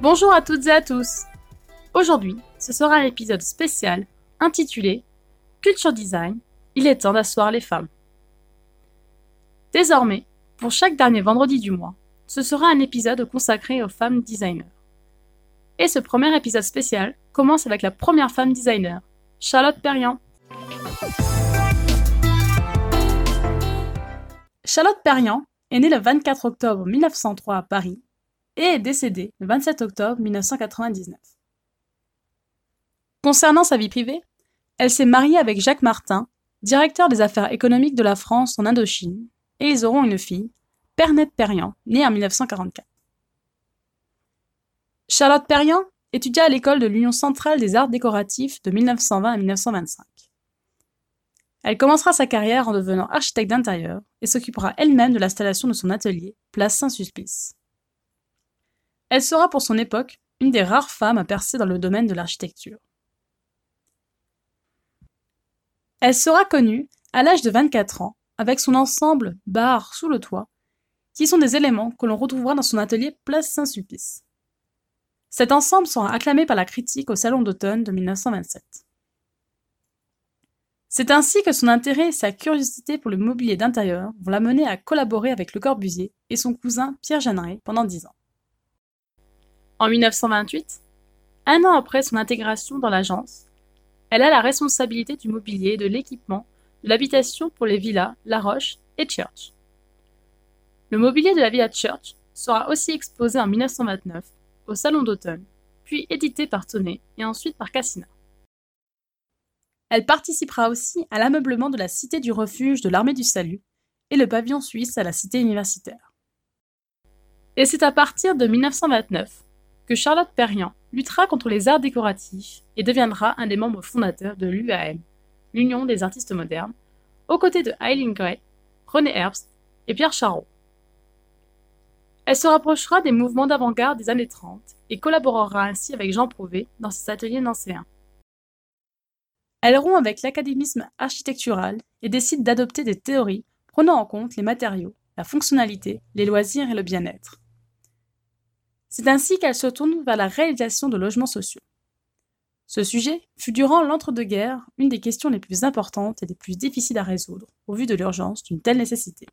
Bonjour à toutes et à tous. Aujourd'hui, ce sera un épisode spécial intitulé Culture Design, il est temps d'asseoir les femmes. Désormais, pour chaque dernier vendredi du mois, ce sera un épisode consacré aux femmes designers. Et ce premier épisode spécial commence avec la première femme designer, Charlotte Perriand. Charlotte Perriand est née le 24 octobre 1903 à Paris et est décédée le 27 octobre 1999. Concernant sa vie privée, elle s'est mariée avec Jacques Martin, directeur des affaires économiques de la France en Indochine, et ils auront une fille, Pernette Perriand, née en 1944. Charlotte Perriand étudia à l'école de l'Union centrale des arts décoratifs de 1920 à 1925. Elle commencera sa carrière en devenant architecte d'intérieur et s'occupera elle-même de l'installation de son atelier, place Saint-Sulpice. Elle sera pour son époque une des rares femmes à percer dans le domaine de l'architecture. Elle sera connue à l'âge de 24 ans avec son ensemble bar sous le toit qui sont des éléments que l'on retrouvera dans son atelier Place Saint-Sulpice. Cet ensemble sera acclamé par la critique au Salon d'automne de 1927. C'est ainsi que son intérêt et sa curiosité pour le mobilier d'intérieur vont l'amener à collaborer avec Le Corbusier et son cousin Pierre Jeanneret pendant dix ans. En 1928, un an après son intégration dans l'agence, elle a la responsabilité du mobilier de l'équipement de l'habitation pour les villas La Roche et Church. Le mobilier de la Villa Church sera aussi exposé en 1929 au Salon d'automne, puis édité par Tonnet et ensuite par Cassina. Elle participera aussi à l'ameublement de la Cité du Refuge de l'Armée du Salut et le pavillon suisse à la Cité universitaire. Et c'est à partir de 1929 que Charlotte Perriand luttera contre les arts décoratifs et deviendra un des membres fondateurs de l'UAM, l'Union des artistes modernes, aux côtés de Eileen Gray, René Herbst et Pierre Charot. Elle se rapprochera des mouvements d'avant-garde des années 30 et collaborera ainsi avec Jean Prouvé dans ses ateliers nancéens. Elle rompt avec l'académisme architectural et décide d'adopter des théories prenant en compte les matériaux, la fonctionnalité, les loisirs et le bien-être. C'est ainsi qu'elle se tourne vers la réalisation de logements sociaux. Ce sujet fut durant l'entre-deux-guerres une des questions les plus importantes et les plus difficiles à résoudre, au vu de l'urgence d'une telle nécessité.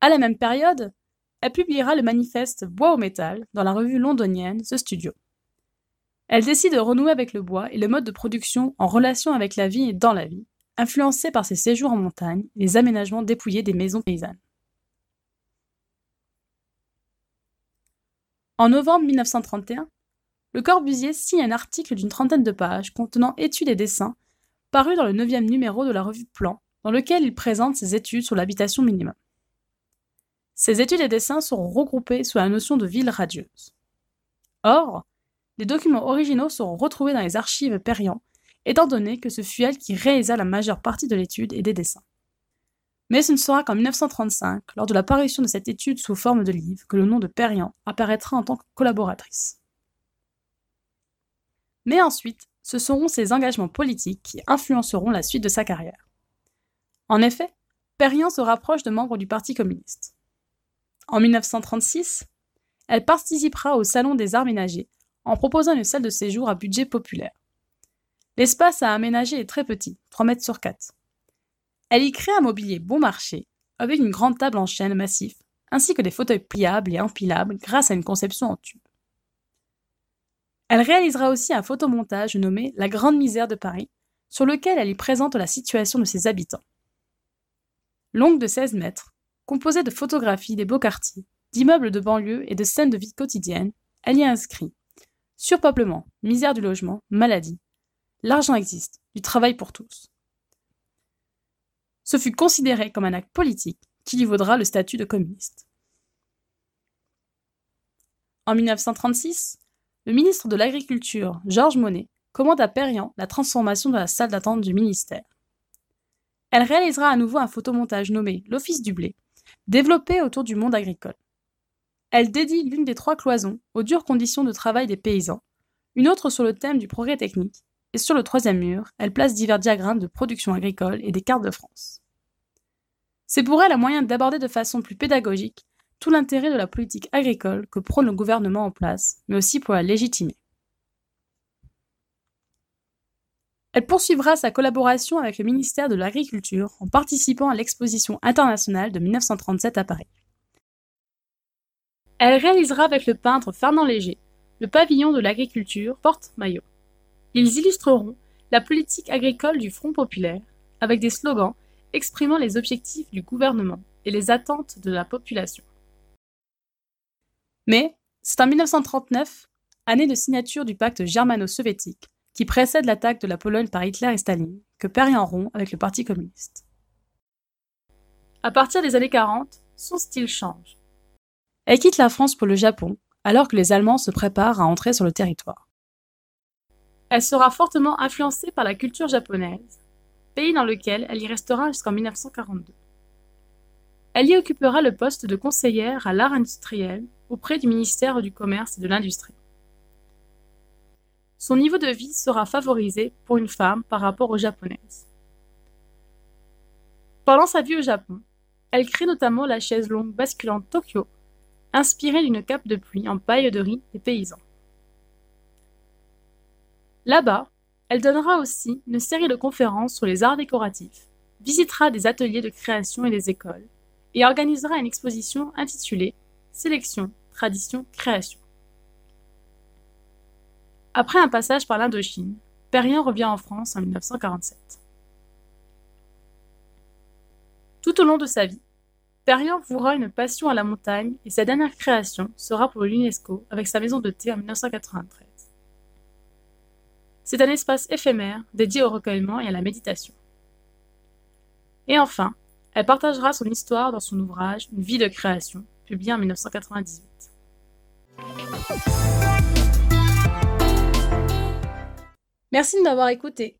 À la même période, elle publiera le manifeste Bois au métal dans la revue londonienne The Studio. Elle décide de renouer avec le bois et le mode de production en relation avec la vie et dans la vie, influencée par ses séjours en montagne et les aménagements dépouillés des maisons paysannes. En novembre 1931, le Corbusier signe un article d'une trentaine de pages contenant études et dessins paru dans le neuvième numéro de la revue Plan, dans lequel il présente ses études sur l'habitation minimum. Ces études et dessins seront regroupés sous la notion de ville radieuse. Or, les documents originaux seront retrouvés dans les archives Perriand, étant donné que ce fut elle qui réalisa la majeure partie de l'étude et des dessins. Mais ce ne sera qu'en 1935, lors de la parution de cette étude sous forme de livre, que le nom de Perriand apparaîtra en tant que collaboratrice. Mais ensuite, ce seront ses engagements politiques qui influenceront la suite de sa carrière. En effet, Perriand se rapproche de membres du Parti communiste. En 1936, elle participera au Salon des arts ménagers en proposant une salle de séjour à budget populaire. L'espace à aménager est très petit, 3 mètres sur 4. Elle y crée un mobilier bon marché, avec une grande table en chêne massif, ainsi que des fauteuils pliables et empilables grâce à une conception en tube. Elle réalisera aussi un photomontage nommé La Grande Misère de Paris, sur lequel elle y présente la situation de ses habitants. Longue de 16 mètres, Composée de photographies des beaux quartiers, d'immeubles de banlieue et de scènes de vie quotidienne, elle y inscrit surpeuplement, misère du logement, maladie. L'argent existe, du travail pour tous. Ce fut considéré comme un acte politique qui lui vaudra le statut de communiste. En 1936, le ministre de l'Agriculture, Georges Monet, commande à Perriand la transformation de la salle d'attente du ministère. Elle réalisera à nouveau un photomontage nommé l'Office du blé, développée autour du monde agricole. Elle dédie l'une des trois cloisons aux dures conditions de travail des paysans, une autre sur le thème du progrès technique, et sur le troisième mur, elle place divers diagrammes de production agricole et des cartes de France. C'est pour elle un moyen d'aborder de façon plus pédagogique tout l'intérêt de la politique agricole que prône le gouvernement en place, mais aussi pour la légitimer. Elle poursuivra sa collaboration avec le ministère de l'Agriculture en participant à l'exposition internationale de 1937 à Paris. Elle réalisera avec le peintre Fernand Léger le pavillon de l'agriculture porte-maillot. Ils illustreront la politique agricole du Front populaire avec des slogans exprimant les objectifs du gouvernement et les attentes de la population. Mais c'est en 1939, année de signature du pacte germano-soviétique, qui précède l'attaque de la Pologne par Hitler et Staline, que Perrien rompt avec le Parti communiste. À partir des années 40, son style change. Elle quitte la France pour le Japon, alors que les Allemands se préparent à entrer sur le territoire. Elle sera fortement influencée par la culture japonaise, pays dans lequel elle y restera jusqu'en 1942. Elle y occupera le poste de conseillère à l'art industriel auprès du ministère du Commerce et de l'Industrie. Son niveau de vie sera favorisé pour une femme par rapport aux japonaises. Pendant sa vie au Japon, elle crée notamment la chaise longue basculante Tokyo, inspirée d'une cape de pluie en paille de riz des paysans. Là-bas, elle donnera aussi une série de conférences sur les arts décoratifs, visitera des ateliers de création et des écoles, et organisera une exposition intitulée Sélection, tradition, création. Après un passage par l'Indochine, Perrien revient en France en 1947. Tout au long de sa vie, Perrien vouera une passion à la montagne et sa dernière création sera pour l'UNESCO avec sa maison de thé en 1993. C'est un espace éphémère dédié au recueillement et à la méditation. Et enfin, elle partagera son histoire dans son ouvrage Une vie de création, publié en 1998. Merci de m'avoir écouté.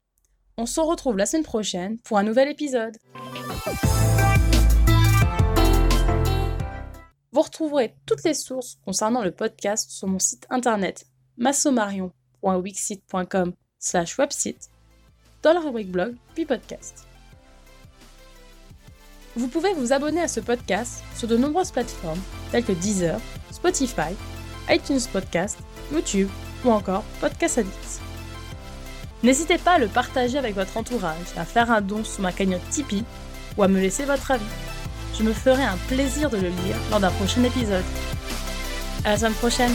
On se retrouve la semaine prochaine pour un nouvel épisode. Vous retrouverez toutes les sources concernant le podcast sur mon site internet massomarion www.wixit.com slash website dans la rubrique blog puis podcast. Vous pouvez vous abonner à ce podcast sur de nombreuses plateformes telles que Deezer, Spotify, iTunes Podcast, YouTube ou encore Podcast Addict. N'hésitez pas à le partager avec votre entourage, à faire un don sous ma cagnotte Tipeee ou à me laisser votre avis. Je me ferai un plaisir de le lire lors d'un prochain épisode. À la semaine prochaine!